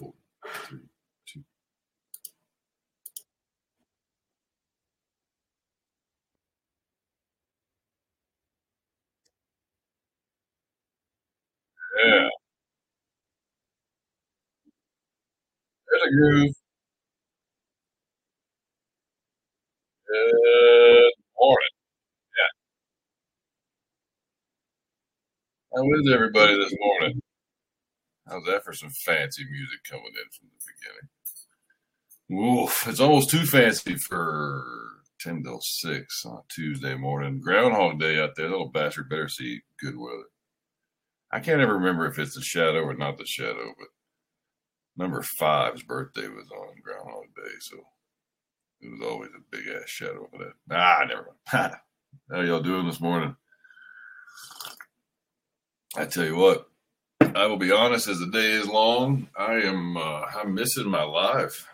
four, three, two. Yeah. There's a groove. Good morning. Yeah. How is everybody this morning? How's that for some fancy music coming in from the beginning? Oof, it's almost too fancy for 10 till 6 on Tuesday morning. Groundhog Day out there. Little bastard better see good weather. I can't ever remember if it's the shadow or not the shadow, but number five's birthday was on Groundhog Day, so it was always a big ass shadow of that. Ah, never mind. How y'all doing this morning? I tell you what, I will be honest. As the day is long, I am uh, I'm missing my life.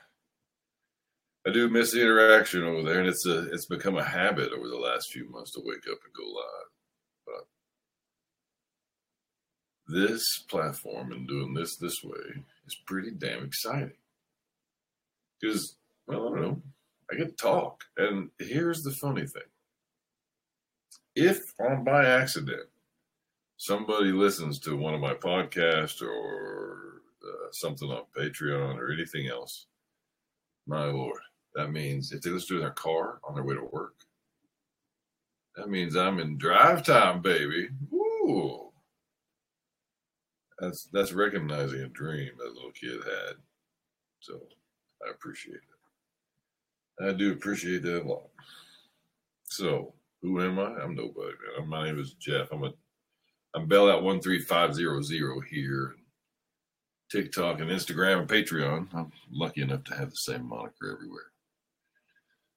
I do miss the interaction over there, and it's a it's become a habit over the last few months to wake up and go live. But this platform and doing this this way is pretty damn exciting because well, I don't know. I get to talk, and here's the funny thing: if on by accident somebody listens to one of my podcasts or uh, something on Patreon or anything else, my lord, that means if they listen to it in their car on their way to work, that means I'm in drive time, baby. Ooh. That's that's recognizing a dream that little kid had. So I appreciate it. I do appreciate that a lot. So who am I? I'm nobody, man. My name is Jeff. I'm a I'm Bell 13500 here. TikTok and Instagram and Patreon. I'm lucky enough to have the same moniker everywhere.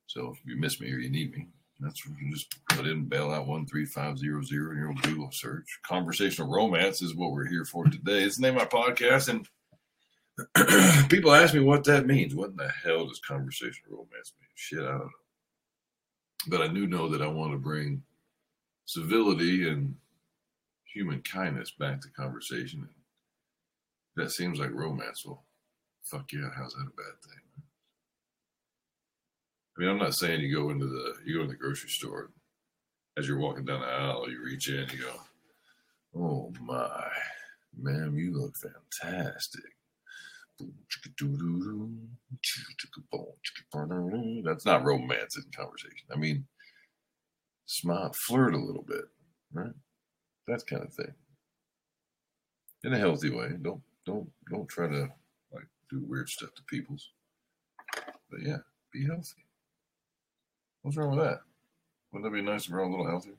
So if you miss me or you need me, that's just put in bailout 13500 in your Google search. Conversational romance is what we're here for today. It's the name of my podcast. And people ask me what that means. What in the hell does conversational romance mean? Shit, I don't know. But I do know that I want to bring civility and human kindness back to conversation. That seems like romance. Well, fuck yeah, how's that a bad thing? I mean, I'm not saying you go into the you go in the grocery store as you're walking down the aisle, you reach in, you go, "Oh my, ma'am, you look fantastic." That's not romance in conversation. I mean, smile, flirt a little bit, right? That kind of thing in a healthy way. Don't don't don't try to like do weird stuff to people's. But yeah, be healthy. What's wrong with that? Wouldn't that be nice if we're all a little healthier?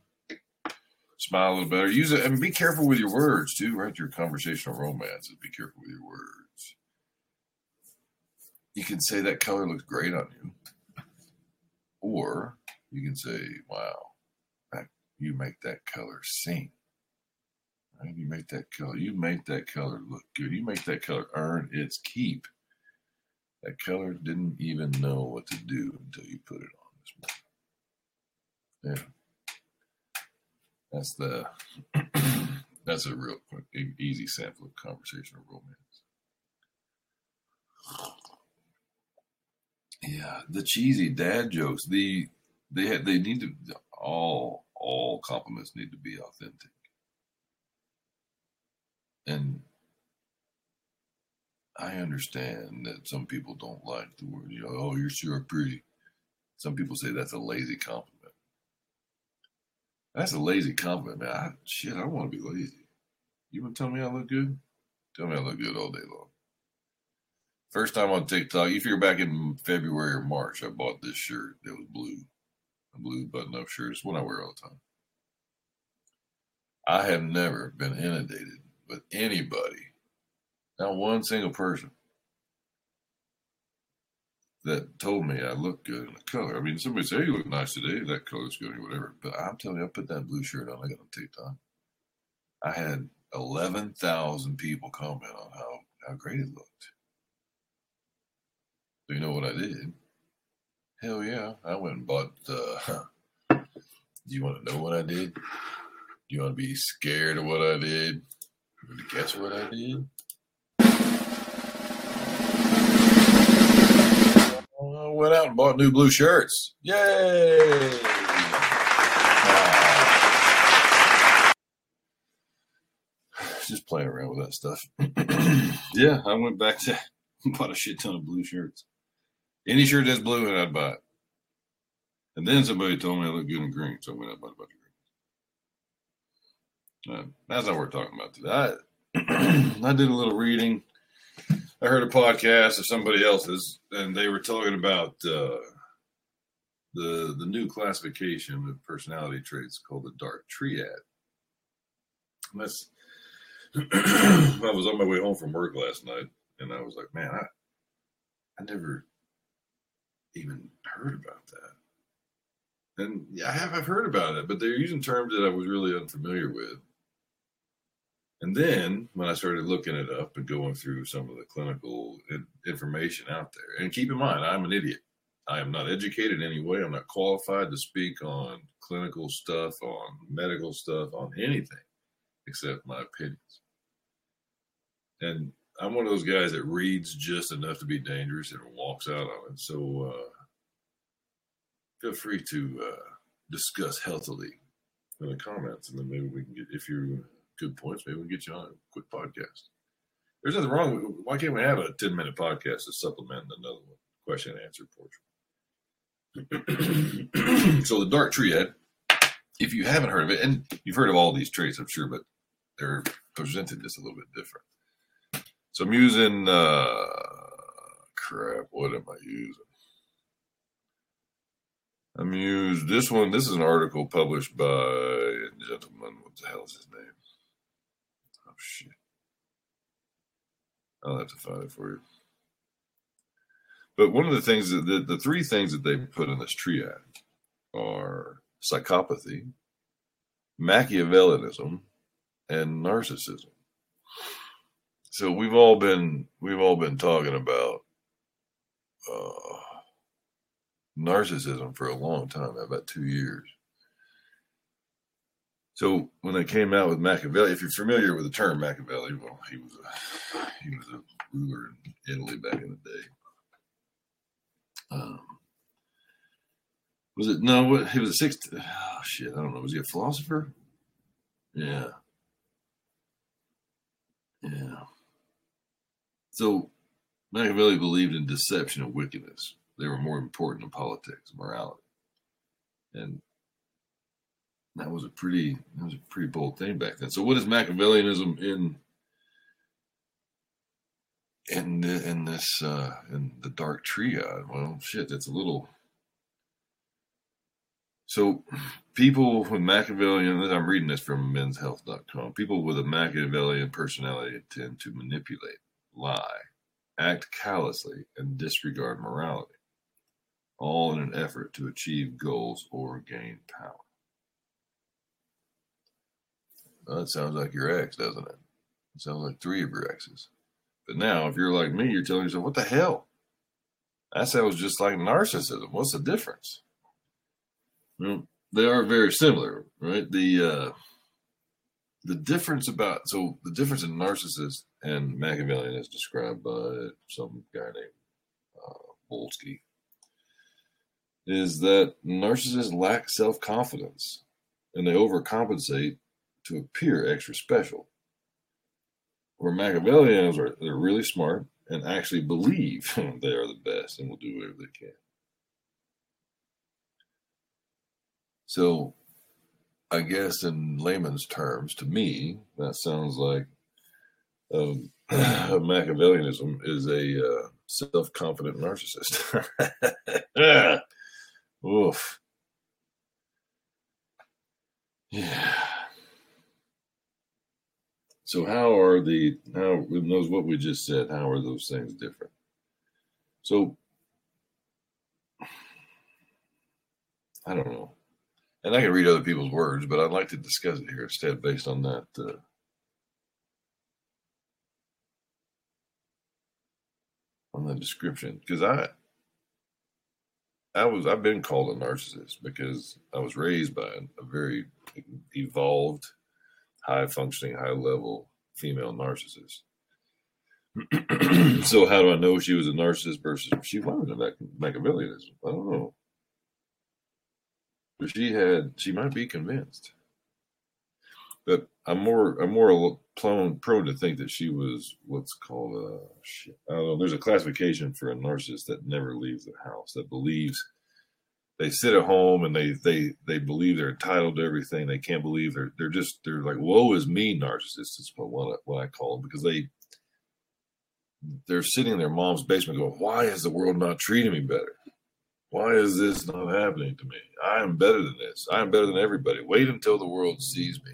Smile a little better. Use it and be careful with your words too, right? Your conversational romances. Be careful with your words. You can say that color looks great on you. Or you can say, wow, that, you make that color sing. Right? You make that color. You make that color look good. You make that color earn its keep. That color didn't even know what to do until you put it on this morning. Yeah, that's the that's a real quick, easy sample of conversational romance. Yeah, the cheesy dad jokes. The they they need to all all compliments need to be authentic and I understand that some people don't like the word, you know, oh, you're sure pretty. Some people say that's a lazy compliment. That's a lazy compliment, man. I, shit, I want to be lazy. You want to tell me I look good? Tell me I look good all day long. First time on TikTok, if you're back in February or March, I bought this shirt. It was blue, a blue button up shirt. It's one I wear all the time. I have never been inundated with anybody, not one single person that told me I looked good in the color. I mean, somebody say you look nice today, that color's good or whatever. But I'm telling you, I put that blue shirt on. I got on TikTok. I had eleven thousand people comment on how how great it looked. So you know what I did? Hell yeah, I went and bought. Uh, do you want to know what I did? Do you want to be scared of what I did? Guess what I did? Uh, went out and bought new blue shirts. Yay! Just playing around with that stuff. yeah, I went back to bought a shit ton of blue shirts. Any shirt that's blue, and I'd buy it. And then somebody told me I look good in green, so I went out and bought a bunch of that's not what we're talking about today. I, I did a little reading. I heard a podcast of somebody else's, and they were talking about uh, the the new classification of personality traits called the dark triad. And that's I was on my way home from work last night, and I was like, man, I I never even heard about that. And yeah, I have I've heard about it, but they're using terms that I was really unfamiliar with. And then when I started looking it up and going through some of the clinical information out there, and keep in mind, I'm an idiot. I am not educated in any way. I'm not qualified to speak on clinical stuff, on medical stuff, on anything except my opinions. And I'm one of those guys that reads just enough to be dangerous and walks out on it. So uh, feel free to uh, discuss healthily in the comments, and then maybe we can get if you good points, maybe we can get you on a quick podcast. There's nothing wrong. With, why can't we have a 10 minute podcast to supplement another one, question and answer portion? so the dark triad, if you haven't heard of it, and you've heard of all these traits, I'm sure, but they're presented just a little bit different. So I'm using uh crap, what am I using? I'm used this one. This is an article published by a gentleman. What the hell is his name? Shit. I'll have to find it for you. But one of the things that the, the three things that they put in this triad are psychopathy, Machiavellianism, and narcissism. So we've all been we've all been talking about uh, narcissism for a long time, about two years. So when they came out with Machiavelli, if you're familiar with the term Machiavelli, well, he was a he was a ruler in Italy back in the day. Um, was it no? What he was a sixth? Oh shit, I don't know. Was he a philosopher? Yeah, yeah. So Machiavelli believed in deception and wickedness. They were more important than politics, morality, and that was a pretty that was a pretty bold thing back then. So, what is Machiavellianism in in the, in this uh, in the dark triad? Well, shit, that's a little. So, people with Machiavellian, I'm reading this from menshealth.com. People with a Machiavellian personality tend to manipulate, lie, act callously, and disregard morality, all in an effort to achieve goals or gain power. Well, that sounds like your ex, doesn't it? It sounds like three of your exes. But now, if you're like me, you're telling yourself, what the hell? That sounds just like narcissism. What's the difference? Well, they are very similar, right? The uh, the difference about so the difference in narcissist and Machiavellian is described by some guy named uh, Bolsky is that narcissists lack self confidence and they overcompensate to appear extra special. Where Machiavellians are they're really smart and actually believe they are the best and will do whatever they can. So I guess in layman's terms, to me, that sounds like um, Machiavellianism is a uh, self-confident narcissist. Oof. Yeah. So how are the how knows what we just said? How are those things different? So I don't know, and I can read other people's words, but I'd like to discuss it here instead, based on that. Uh, on the description, because I I was I've been called a narcissist because I was raised by a very evolved high functioning, high level female narcissist. so how do I know she was a narcissist versus she was a Mach- Machiavellianism? I don't know. But she had she might be convinced. But I'm more I'm more prone prone to think that she was what's called a. I don't know. There's a classification for a narcissist that never leaves the house that believes they sit at home and they they they believe they're entitled to everything. They can't believe they're they're just they're like woe is me narcissists is what what I, what I call them because they they're sitting in their mom's basement going, why is the world not treating me better? Why is this not happening to me? I am better than this. I am better than everybody. Wait until the world sees me.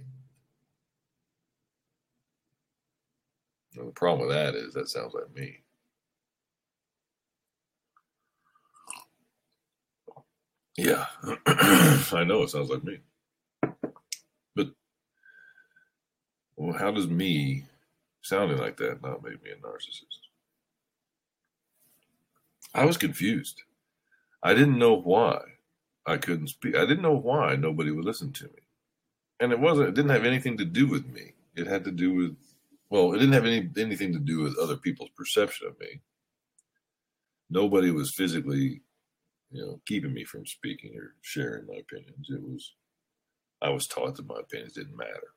the problem with that is that sounds like me. Yeah, I know it sounds like me. But well, how does me sounding like that not make me a narcissist? I was confused. I didn't know why I couldn't speak. I didn't know why nobody would listen to me. And it wasn't, it didn't have anything to do with me. It had to do with, well, it didn't have any anything to do with other people's perception of me. Nobody was physically, you know, keeping me from speaking or sharing my opinions. It was, I was taught that my opinions didn't matter.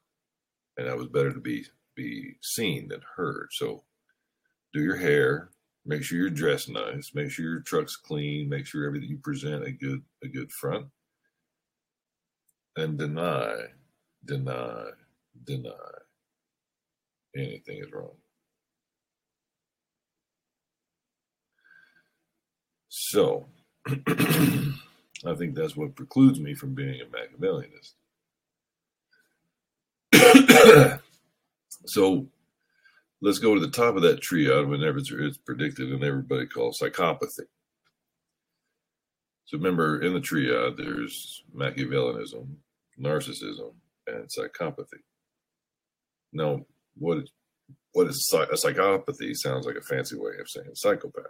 And I was better to be be seen than heard. So do your hair, Make sure you're dressed nice. Make sure your truck's clean. Make sure everything you present a good a good front. And deny, deny, deny anything is wrong. So, I think that's what precludes me from being a Machiavellianist. so, let's go to the top of that tree. triad whenever it's, predicted and everybody calls psychopathy. So remember, in the triad, there's Machiavellianism, narcissism, and psychopathy. Now, what what is a psychopathy? Sounds like a fancy way of saying psychopath.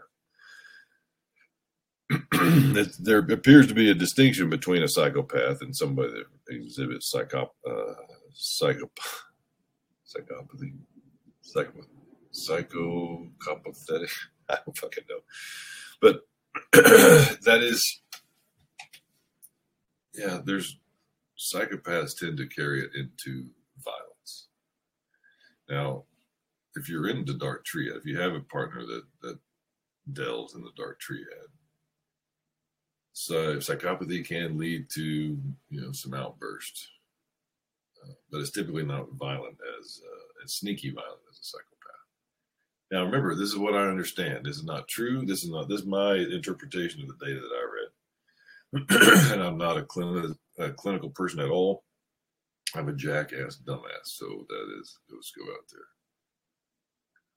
there appears to be a distinction between a psychopath and somebody that exhibits psychop, uh, psychop, psychopathy psycho, psychopathetic. I don't fucking know. But that is, yeah, there's psychopaths tend to carry it into violence. Now, if you're into dark triad, if you have a partner that, that delves in the dark triad, so psychopathy can lead to you know some outbursts, uh, but it's typically not violent as uh, as sneaky violent as a psychopath. Now, remember, this is what I understand. This is not true. This is not this is my interpretation of the data that I read, and I'm not a, clin- a clinical person at all. I'm a jackass dumbass. So that is let's go out there.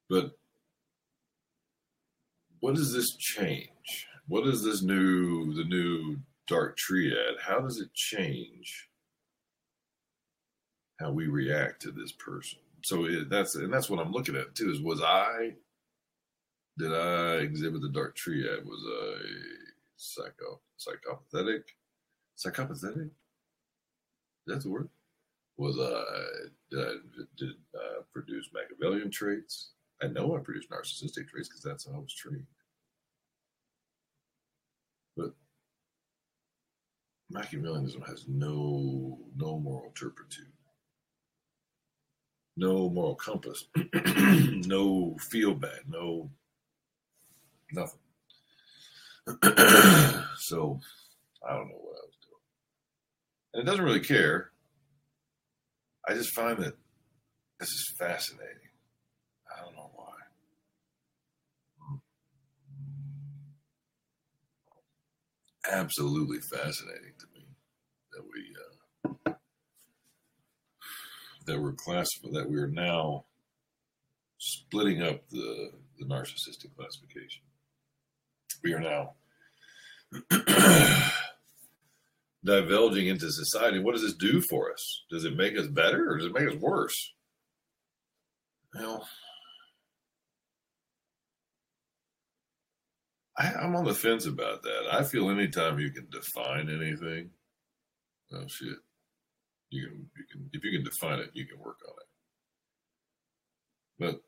But what does this change? What is this new the new dark triad? How does it change how we react to this person? so it, that's and that's what I'm looking at too. Is was I did I exhibit the dark triad? Was I psycho psychopathetic? Psychopathetic? That's the word. Was I did I did produce Machiavellian traits? I know I produced narcissistic traits because that's how I was trained. But Machiavellianism has no no moral turpitude no moral compass, no feel bad, no nothing. so I don't know what I was doing. And it doesn't really care. I just find that this is fascinating. I don't know why. Absolutely fascinating to me that we uh, that we're classifying that we're now splitting up the the narcissistic classification. We are now divulging into society. What does this do for us? Does it make us better or does it make us worse? Well, I, I'm on the fence about that. I feel anytime you can define anything, oh shit, you can you can if you can define it, you can work on it. But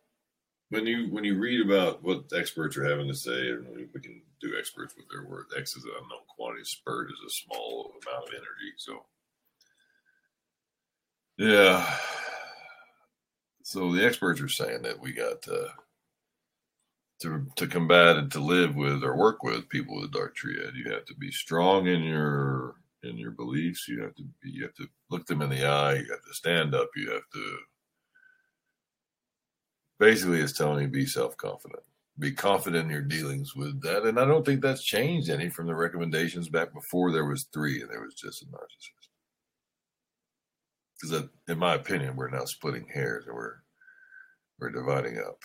when you when you read about what experts are having to say, and we, can do experts with their word. X is an unknown quantity. Spurt is a small amount of energy. So, yeah. So the experts are saying that we got to to to combat and to live with or work with people with a dark triad. You have to be strong in your in your beliefs. You have to be. You have to look them in the eye. You have to stand up. You have to. Basically, it's telling you be self confident be confident in your dealings with that. And I don't think that's changed any from the recommendations back before there was three and there was just a narcissist. Because in my opinion, we're now splitting hairs and we're we're dividing up.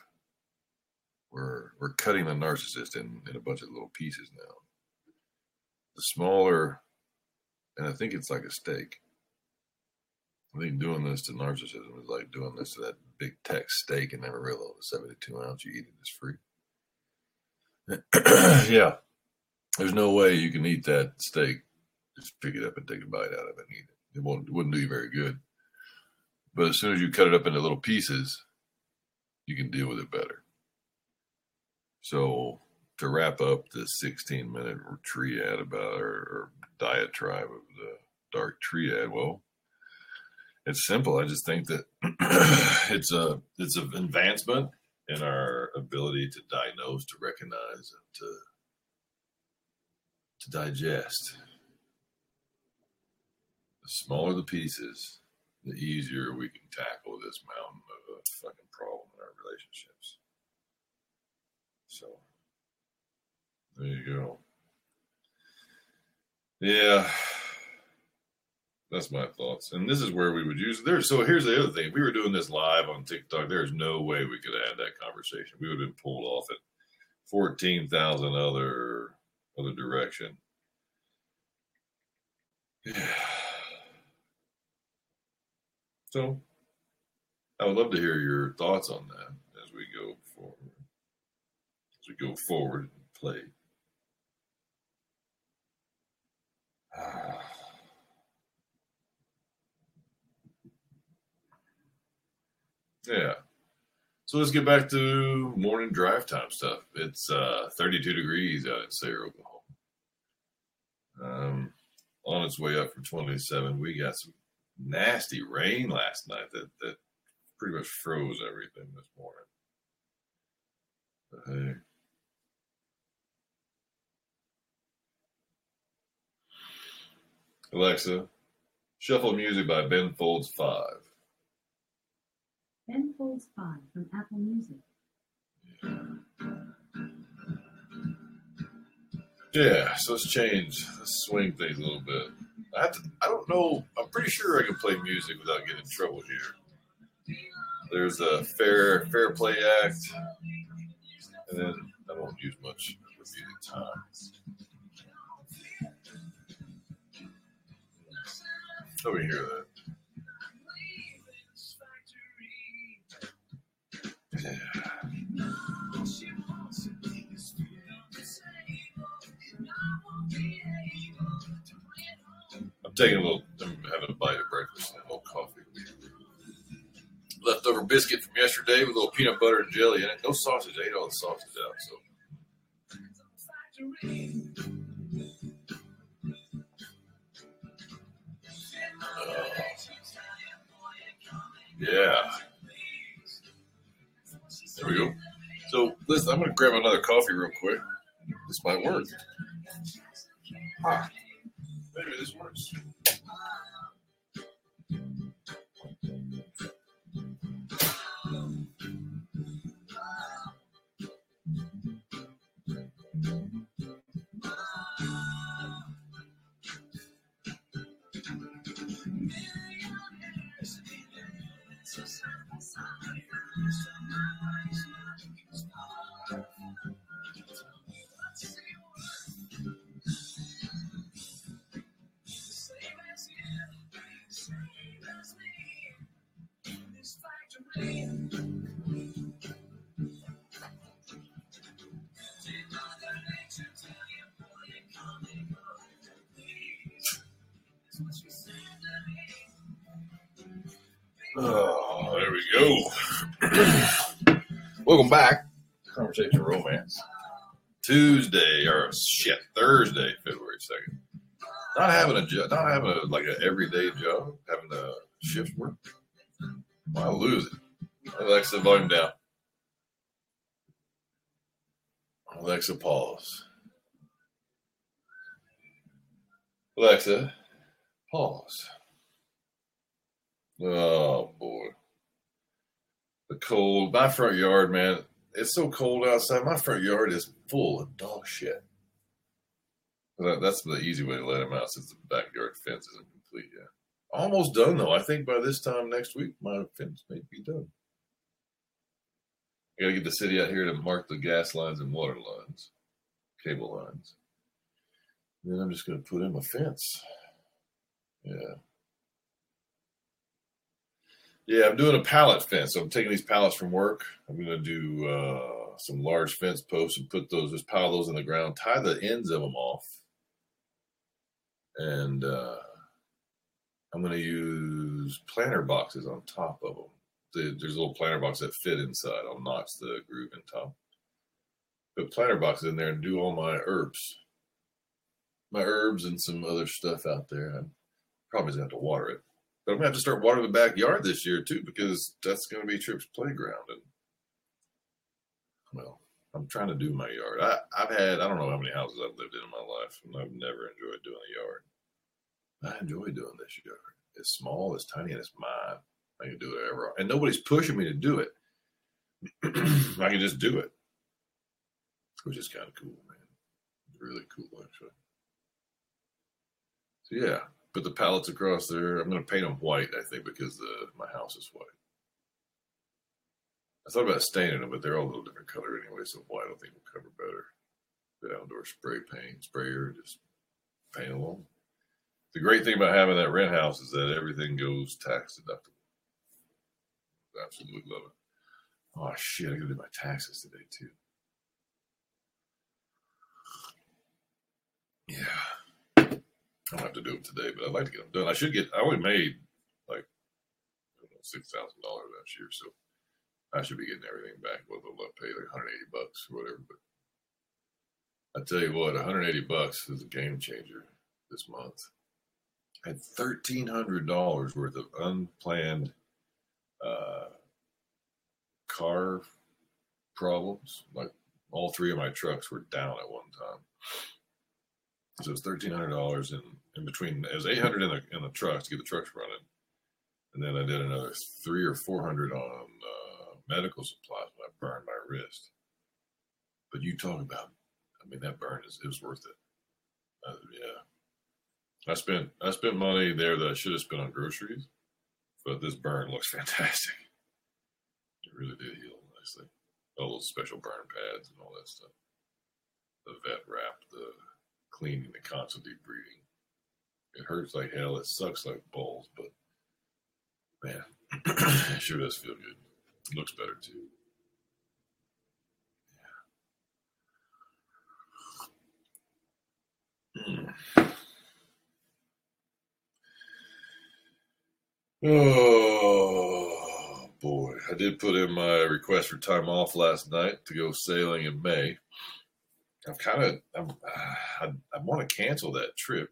We're we're cutting the narcissist in, in a bunch of little pieces now. The smaller, and I think it's like a steak. I think doing this to narcissism is like doing this to that big tech steak in Amarillo, the 72 ounce you eat it is free. yeah. There's no way you can eat that steak. Just pick it up and take a bite out of it and eat it. It won't it wouldn't do you very good. But as soon as you cut it up into little pieces, you can deal with it better. So to wrap up the 16 minute triad about or, or diatribe of the dark triad, well, it's simple. I just think that it's a it's an advancement in our ability to diagnose, to recognize, and to to digest. The smaller the pieces, the easier we can tackle this mountain of a fucking problem in our relationships. So there you go. Yeah. That's my thoughts. And this is where we would use there. So here's the other thing. If we were doing this live on TikTok, there's no way we could have that conversation. We would have been pulled off at 14,000 other other direction. Yeah. So I would love to hear your thoughts on that as we go we go forward and play. Yeah. So let's get back to morning drive time stuff. It's uh, 32 degrees out in Sayre, Oklahoma. Um, on its way up from 27. We got some nasty rain last night that, that pretty much froze everything this morning. But hey. Alexa, shuffle music by Ben Folds 5. Ben Folds 5 from Apple Music. Yeah, so let's change, let's swing things a little bit. I have to, I don't know, I'm pretty sure I can play music without getting in trouble here. There's a fair fair play act, and then I don't use much repeated time. Me hear that. I'm taking a little, I'm having a bite of breakfast and a little coffee. Leftover biscuit from yesterday with a little peanut butter and jelly in it. No sausage. I ate all the sausage out. So. Yeah. There we go. So listen, I'm gonna grab another coffee real quick. This might work. Ah, maybe this works. Oh, there we go. Welcome back Conversation Romance. Tuesday or shit, Thursday, February second. Not having a job, not having a like an everyday job, having a shift work. I lose it. Alexa, volume down. Alexa, pause. Alexa, pause. Oh boy. The cold. My front yard, man. It's so cold outside. My front yard is full of dog shit. That's the easy way to let them out since the backyard fence isn't complete yet. Almost done though. I think by this time next week, my fence may be done. I gotta get the city out here to mark the gas lines and water lines, cable lines. And then I'm just gonna put in my fence. Yeah. Yeah, I'm doing a pallet fence. So I'm taking these pallets from work. I'm going to do uh, some large fence posts and put those, just pile those in the ground, tie the ends of them off. And uh, I'm going to use planter boxes on top of them. There's a little planter box that fit inside. I'll notch the groove in top. Put planter boxes in there and do all my herbs. My herbs and some other stuff out there. I'm probably have to water it but I'm gonna have to start watering the backyard this year too because that's gonna be Trip's playground. And well, I'm trying to do my yard. I, I've had I don't know how many houses I've lived in in my life, and I've never enjoyed doing a yard. I enjoy doing this yard. It's small, it's tiny, and it's mine. I can do whatever, and nobody's pushing me to do it. I can just do it, which is kind of cool, man. Really cool, actually. So yeah, put the pallets across there. I'm going to paint them white, I think, because the, my house is white. I thought about staining them, but they're all a little different color anyway, so white I think will cover better. The outdoor spray paint sprayer, just paint along. The great thing about having that rent house is that everything goes tax deductible. Absolutely love it. Oh shit, I gotta do my taxes today too. Yeah. I don't have to do them today, but I'd like to get them done. I should get. I only made like know, six thousand dollars last year, so I should be getting everything back. What they'll pay like 180 bucks or whatever. But I tell you what, 180 bucks is a game changer this month. I had thirteen hundred dollars worth of unplanned uh, car problems. Like all three of my trucks were down at one time. So it's thirteen hundred dollars in in between. It was eight hundred in the in the trucks to get the trucks running, and then I did another three or four hundred on uh, medical supplies when I burned my wrist. But you talk about, I mean, that burn is it was worth it. Uh, yeah, I spent I spent money there that I should have spent on groceries, but this burn looks fantastic. It really did heal nicely. All those special burn pads and all that stuff. The vet wrap, the cleaning, the constant deep breathing. It hurts like hell. It sucks like balls, but man, it sure does feel good. It looks better too. Yeah. Hmm. Oh boy, I did put in my request for time off last night to go sailing in May. I'm kind of I'm I, I want to cancel that trip,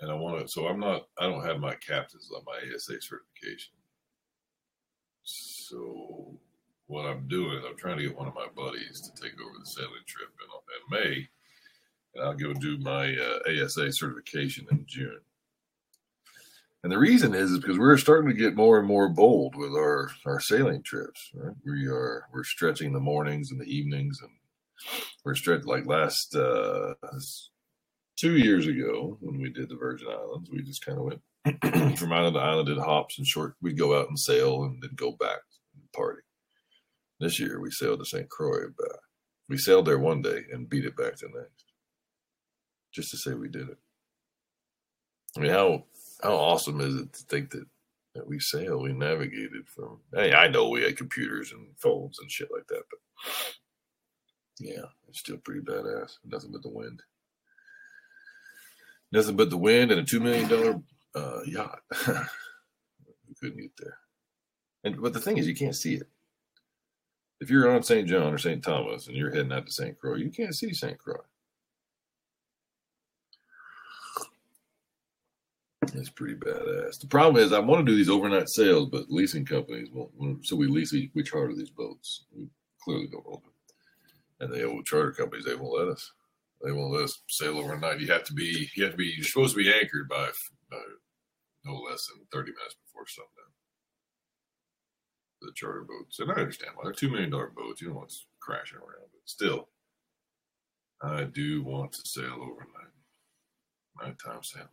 and I want to. So I'm not. I don't have my captain's on my ASA certification. So what I'm doing is I'm trying to get one of my buddies to take over the sailing trip in, in May, and I'll go do my uh, ASA certification in June. And the reason is, is because we're starting to get more and more bold with our, our sailing trips. Right? We are we're stretching the mornings and the evenings and we're straight like last uh, two years ago when we did the Virgin Islands. We just kind of went from island to island, did hops and short. We'd go out and sail and then go back and party. This year we sailed to St. Croix. But we sailed there one day and beat it back the next, just to say we did it. I mean, how how awesome is it to think that that we sail, we navigated from. Hey, I know we had computers and phones and shit like that, but yeah, it's still pretty badass. Nothing but the wind. Nothing but the wind and a two million dollar uh, yacht. we couldn't get there. And but the thing is, you can't see it. If you're on St. John or St. Thomas and you're heading out to St. Croix, you can't see St. Croix. It's pretty badass. The problem is, I want to do these overnight sales, but leasing companies won't. So we lease, we charter these boats. We clearly don't them. And the old charter companies, they won't let us. They won't let us sail overnight. You have to be, you have to be, you're supposed to be anchored by, no less than 30 minutes before sundown. The charter boats. And I understand why they're $2 million boats. You don't want crashing around, but still, I do want to sail overnight. Nighttime sailing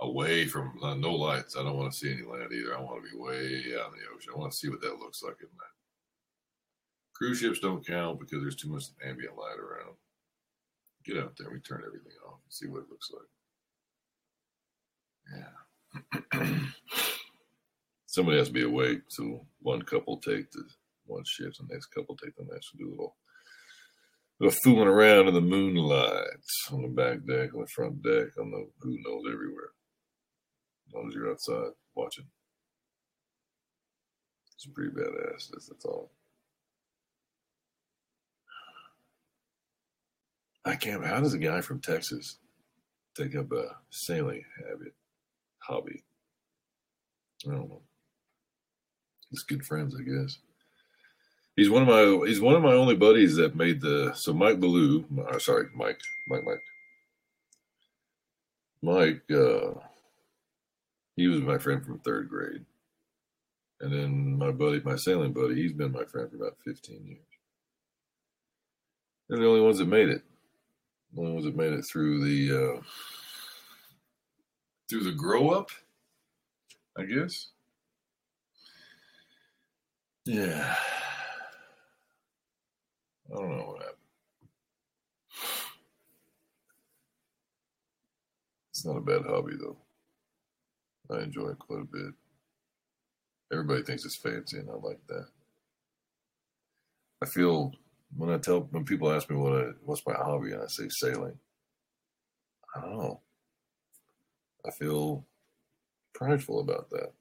away from uh, no lights. I don't want to see any land either. I want to be way out in the ocean. I want to see what that looks like at night. Cruise ships don't count because there's too much ambient light around. Get out there, we turn everything off and see what it looks like. Yeah. Somebody has to be awake, so one couple take the one shift, the next couple take the next. and do a little, little fooling around in the moonlight on the back deck, on the front deck, on the who knows everywhere. As long as you're outside watching. It's pretty badass. That's, that's all. I can't. How does a guy from Texas take up a sailing habit, hobby? I don't know. He's good friends, I guess. He's one of my. He's one of my only buddies that made the. So Mike Ballou. Uh, sorry, Mike. Mike. Mike. Mike. Uh, he was my friend from third grade. And then my buddy, my sailing buddy, he's been my friend for about 15 years. They're the only ones that made it. The ones that made it through the uh, through the grow up, I guess. Yeah. I don't know what happened. It's not a bad hobby though. I enjoy it quite a bit. Everybody thinks it's fancy, and I like that. I feel when I tell when people ask me what I, what's my hobby, and I say sailing. I don't know. I feel prideful about that.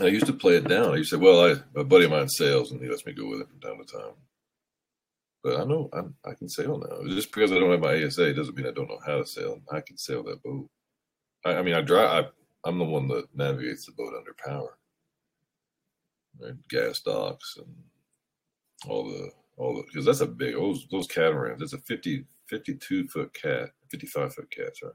I used to play it down. I used to say, "Well, I, a buddy of mine sails, and he lets me go with him from time to time." But I know I'm, i can sail now. Just because I don't have my ASA doesn't mean I don't know how to sail. I can sail that boat. I, I mean, I drive. I, am the one that navigates the boat under power, right? gas docks, and all the all the because that's a big those those catamarans. It's a 50 52 foot cat, 55 foot cat. Sorry.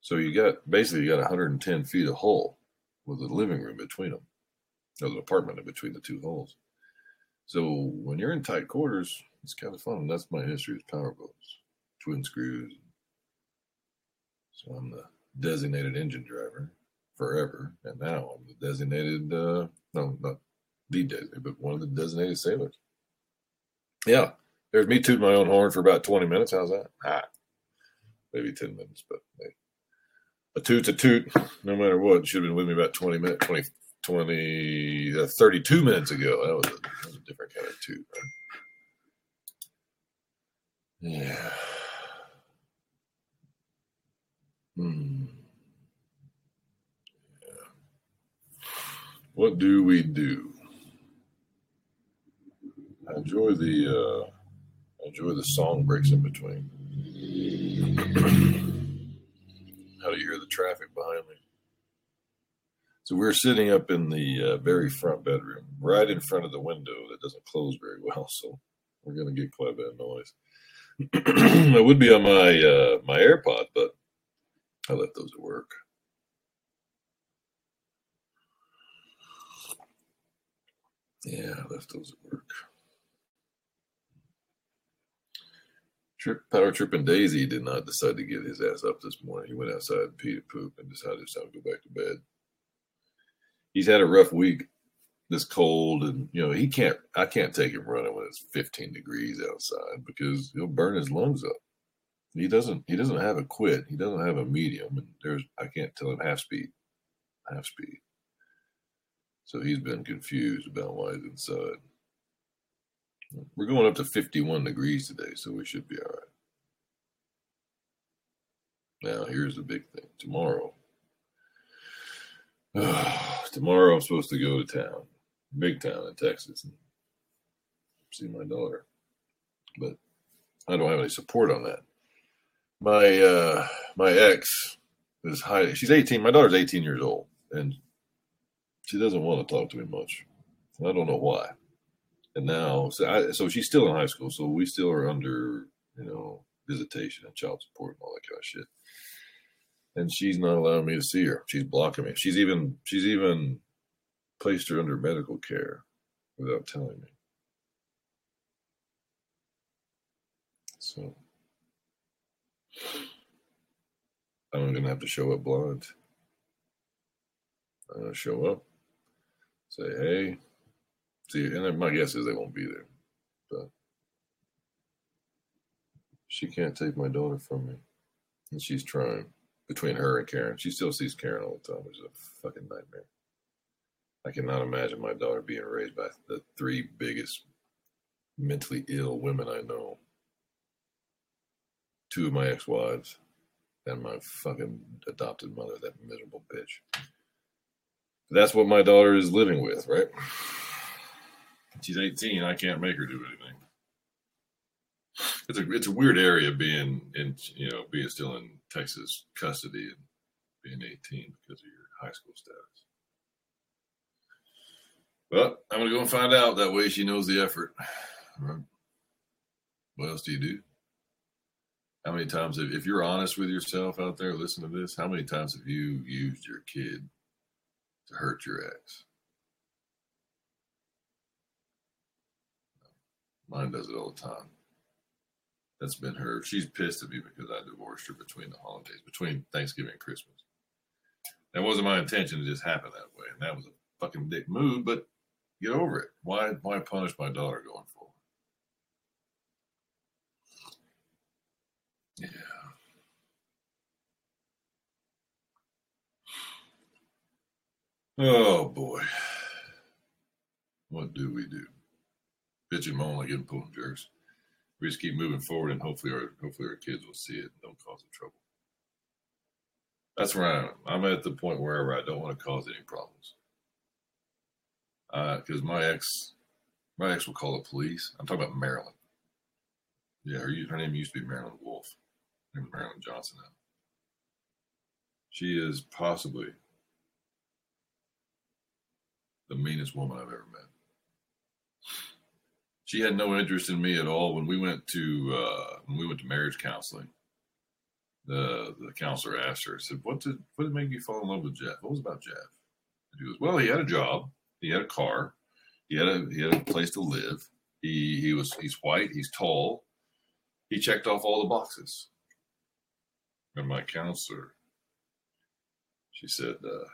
So you got basically you got 110 feet of hull with a living room between them. There's an apartment in between the two hulls. So when you're in tight quarters, it's kind of fun. That's my history with powerboats, twin screws. So I'm the designated engine driver forever, and now I'm the designated uh, no, not the designated, but one of the designated sailors. Yeah, there's me tooting my own horn for about 20 minutes. How's that? Ah, maybe 10 minutes, but hey, a toot's a toot, no matter what. Should have been with me about 20 minutes, 20, 20 uh, 32 minutes ago. That was, a, that was a different kind of toot. Yeah. Hmm. What do we do? I enjoy the uh, I enjoy the song breaks in between. How do you hear the traffic behind me? So we're sitting up in the uh, very front bedroom, right in front of the window that doesn't close very well. So we're to get quite a bit of noise. I would be on my uh, my AirPod, but I left those at work. Yeah, left those at work. Trip, Power Trip and Daisy did not decide to get his ass up this morning. He went outside and peed a poop and decided it's time to go back to bed. He's had a rough week this cold and you know he can't i can't take him running when it's 15 degrees outside because he'll burn his lungs up he doesn't he doesn't have a quit he doesn't have a medium and there's i can't tell him half speed half speed so he's been confused about why he's inside we're going up to 51 degrees today so we should be all right. now here's the big thing tomorrow Tomorrow I'm supposed to go to town, big town in Texas, and see my daughter. But I don't have any support on that. My uh my ex is hiding. She's 18. My daughter's 18 years old, and she doesn't want to talk to me much. I don't know why. And now, so, I, so she's still in high school, so we still are under, you know, visitation and child support and all that kind of shit. And she's not allowing me to see her. She's blocking me. She's even she's even placed her under medical care without telling me. So I'm gonna have to show up blind. I'm gonna show up, say hey, see, and my guess is they won't be there, but she can't take my daughter from me, and she's trying. Between her and Karen, she still sees Karen all the time, which is a fucking nightmare. I cannot imagine my daughter being raised by the three biggest mentally ill women I know. Two of my ex-wives and my fucking adopted mother, that miserable bitch. That's what my daughter is living with, right? She's 18. I can't make her do anything. It's a it's a weird area being in you know being still in Texas custody and being 18 because of your high school status. Well, I'm gonna go and find out. That way, she knows the effort. Right. What else do you do? How many times, have, if you're honest with yourself out there, listen to this. How many times have you used your kid to hurt your ex? Mine does it all the time. That's been her. She's pissed at me because I divorced her between the holidays, between Thanksgiving and Christmas. That wasn't my intention to just happen that way, and that was a fucking dick move. But get over it. Why? Why punish my daughter going forward? Yeah. Oh boy. What do we do? Bitch and moan like getting pulled jerks. We just keep moving forward and hopefully our hopefully our kids will see it and don't cause them trouble. That's where I am. I'm at the point wherever I don't want to cause any problems. Because uh, my ex my ex will call the police. I'm talking about Marilyn. Yeah, her, her name used to be Marilyn Wolf. Her name is Marilyn Johnson now. She is possibly the meanest woman I've ever met. She had no interest in me at all when we went to uh, when we went to marriage counseling. The the counselor asked her, said, "What did what did make you fall in love with Jeff? What was about Jeff?" And she goes, "Well, he had a job, he had a car, he had a he had a place to live. He he was he's white, he's tall. He checked off all the boxes." And my counselor, she said, uh,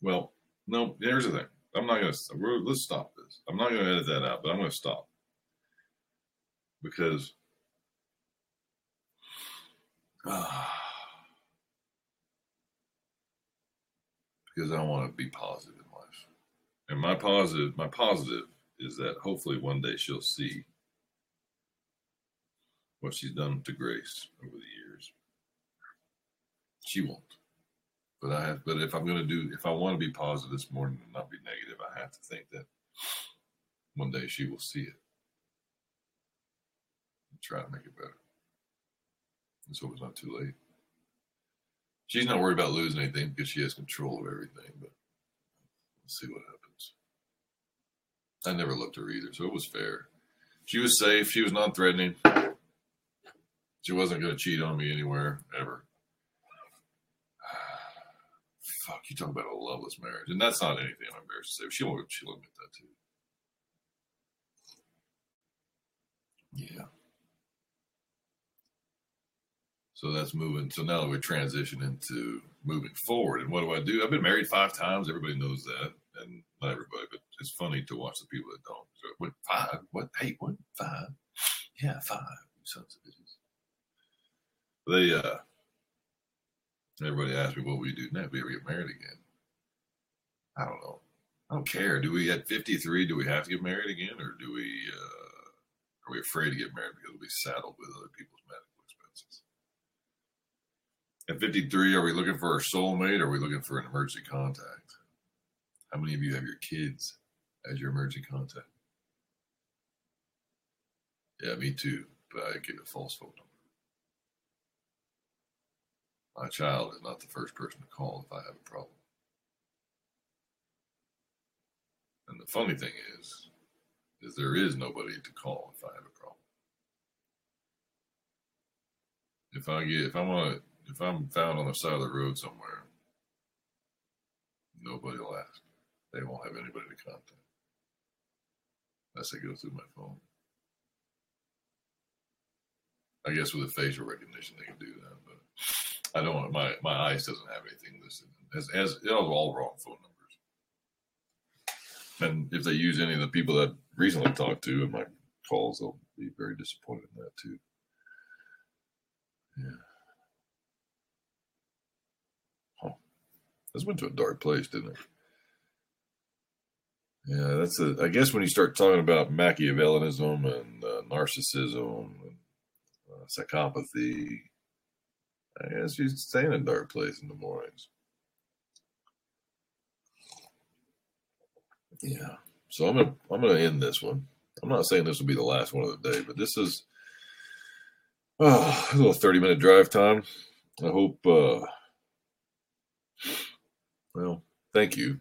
"Well, no, here's the thing. I'm not going to, let's stop this. I'm not to edit that out, but I'm to stop. Because, uh, because I want to be positive in life. And my positive, my positive is that hopefully one day she'll see what she's done to Grace over the years. She won't. But I have, but if I'm going to do, if I want to be positive this morning and not be negative, I have to think that one day she will see it and try to make it better. And so it's not too late. She's not worried about losing anything because she has control of everything, but we'll see what happens. I never looked her either, so it was fair. She was safe. She was non threatening. She wasn't going to cheat on me anywhere, ever fuck, you talk about a loveless marriage, and that's not anything I'm embarrassed to say. She'll she'll admit that too. Yeah. So that's moving. So now we transition into moving forward. And what do I do? I've been married five times. Everybody knows that, and not everybody, but it's funny to watch the people that don't. So, what five? What? Hey, what? Five? Yeah, five. Sons of bitches. They uh Everybody asks me what we do next. We get married again? I don't know. I don't care. Do we at 53? Do we have to get married again, or do we? Uh, are we afraid to get married because we'll be saddled with other people's medical expenses? At 53, are we looking for a soulmate or are we looking for an emergency contact? How many of you have your kids as your emergency contact? Yeah, me too, but I get a false phone number. My child is not the first person to call if I have a problem. And the funny thing is, is there is nobody to call if I have a problem. If I get if I'm on if I'm found on the side of the road somewhere, nobody will ask. They won't have anybody to contact. Unless they go through my phone. I guess with a facial recognition they can do that, but I don't want my my eyes doesn't have anything listed as as it all wrong phone numbers. And if they use any of the people that I recently talked to in my calls, they'll be very disappointed in that too. Yeah. Huh. This went to a dark place, didn't it? Yeah, that's a. I guess when you start talking about Machiavellianism and uh, narcissism and psychopathy, I guess you stay in a dark place in the mornings. Yeah. So I'm gonna I'm gonna end this one. I'm not saying this will be the last one of the day, but this is oh, a little 30 minute drive time. I hope. uh Well, thank you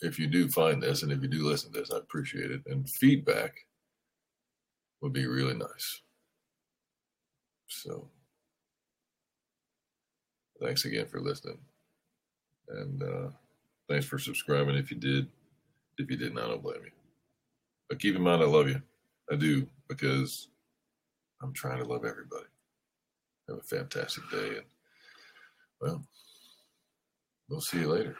if you do find this and if you do listen to this. I appreciate it. And feedback would be really nice. So, thanks again for listening. And uh, thanks for subscribing if you did. If you didn't, I don't blame you. But keep in mind, I love you. I do because I'm trying to love everybody. Have a fantastic day. And, well, we'll see you later.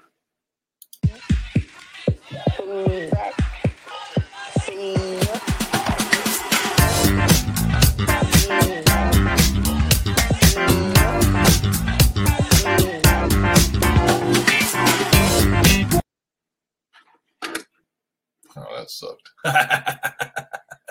Oh, that sucked.